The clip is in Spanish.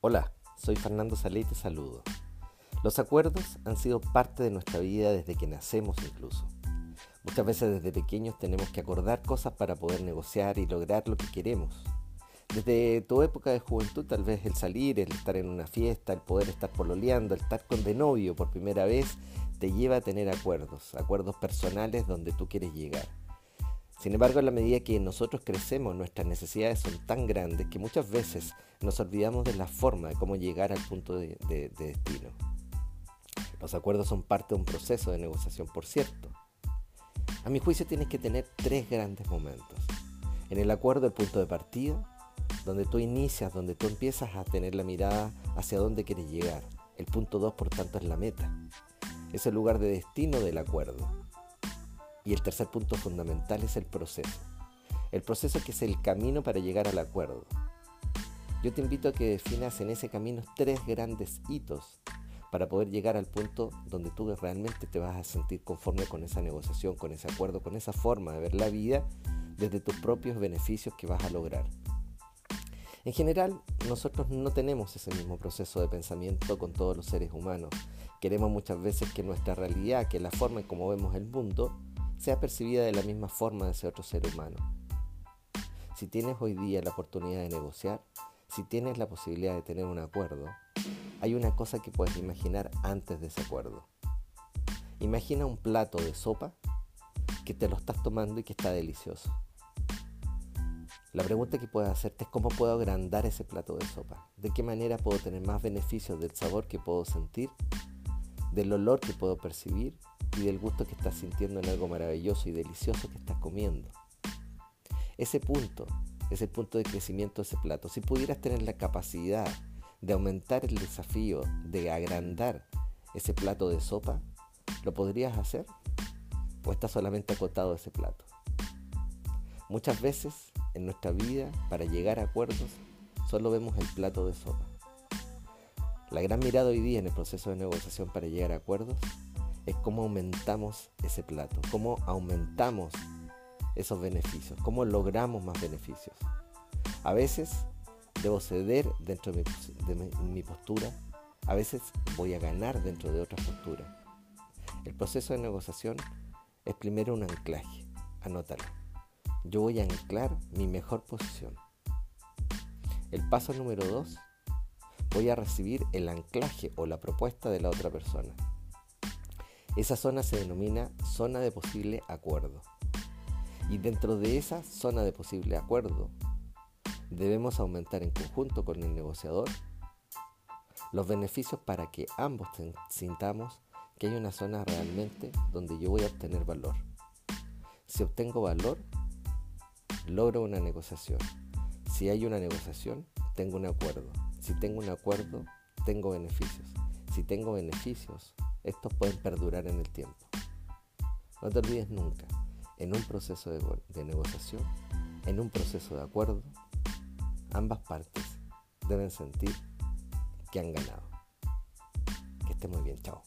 Hola, soy Fernando Salé y te saludo. Los acuerdos han sido parte de nuestra vida desde que nacemos incluso. Muchas veces desde pequeños tenemos que acordar cosas para poder negociar y lograr lo que queremos. Desde tu época de juventud, tal vez el salir, el estar en una fiesta, el poder estar pololeando, el estar con de novio por primera vez, te lleva a tener acuerdos, acuerdos personales donde tú quieres llegar. Sin embargo, en la medida que nosotros crecemos, nuestras necesidades son tan grandes que muchas veces nos olvidamos de la forma de cómo llegar al punto de, destino. Los acuerdos son parte de un proceso de negociación, por cierto. A mi juicio tienes que tener tres grandes momentos. En el acuerdo, el punto de partida, donde tú inicias, donde tú empiezas a tener la mirada hacia dónde quieres llegar. El punto dos, por tanto, es la meta. Es el lugar de destino del acuerdo. Y el tercer punto fundamental es el proceso. El proceso que es el camino para llegar al acuerdo. Yo te invito a que definas en ese camino tres grandes hitos para poder llegar al punto donde tú realmente te vas a sentir conforme con esa negociación, con ese acuerdo, con esa forma de ver la vida desde tus propios beneficios que vas a lograr. En general, nosotros no tenemos ese mismo proceso de pensamiento con todos los seres humanos. Queremos muchas veces que nuestra realidad, que la forma en cómo vemos el mundo, sea percibida de la misma forma de ese otro ser humano. Si tienes hoy día la oportunidad de negociar, si tienes la posibilidad de tener un acuerdo, hay una cosa que puedes imaginar antes de ese acuerdo. Imagina un plato de sopa que te lo estás tomando y que está delicioso. La pregunta que puedes hacerte es cómo puedo agrandar ese plato de sopa. ¿De qué manera puedo tener más beneficios del sabor que puedo sentir, del olor que puedo percibir y del gusto que estás sintiendo en algo maravilloso y delicioso que estás comiendo. Ese punto es el punto de crecimiento de ese plato. Si pudieras tener la capacidad de aumentar el desafío, de agrandar ese plato de sopa, ¿lo podrías hacer? ¿O estás solamente acotado a ese plato? Muchas veces en nuestra vida, para llegar a acuerdos, solo vemos el plato de sopa. La gran mirada hoy día en el proceso de negociación para llegar a acuerdos es cómo aumentamos ese plato, cómo aumentamos esos beneficios, cómo logramos más beneficios. A veces debo ceder dentro de mi, postura, a veces voy a ganar dentro de otra postura. El proceso de negociación es primero un anclaje, anótalo. Yo voy a anclar mi mejor posición. El paso número dos, voy a recibir el anclaje o la propuesta de la otra persona. Esa zona se denomina zona de posible acuerdo. Y dentro de esa zona de posible acuerdo, debemos aumentar en conjunto con el negociador los beneficios para que ambos sintamos que hay una zona realmente donde yo voy a obtener valor. Si obtengo valor, logro una negociación. Si hay una negociación, tengo un acuerdo. Si tengo un acuerdo, tengo beneficios. Si tengo beneficios, estos pueden perdurar en el tiempo. No te olvides nunca, en un proceso de, negociación, en un proceso de acuerdo, ambas partes deben sentir que han ganado. Que esté muy bien, chao.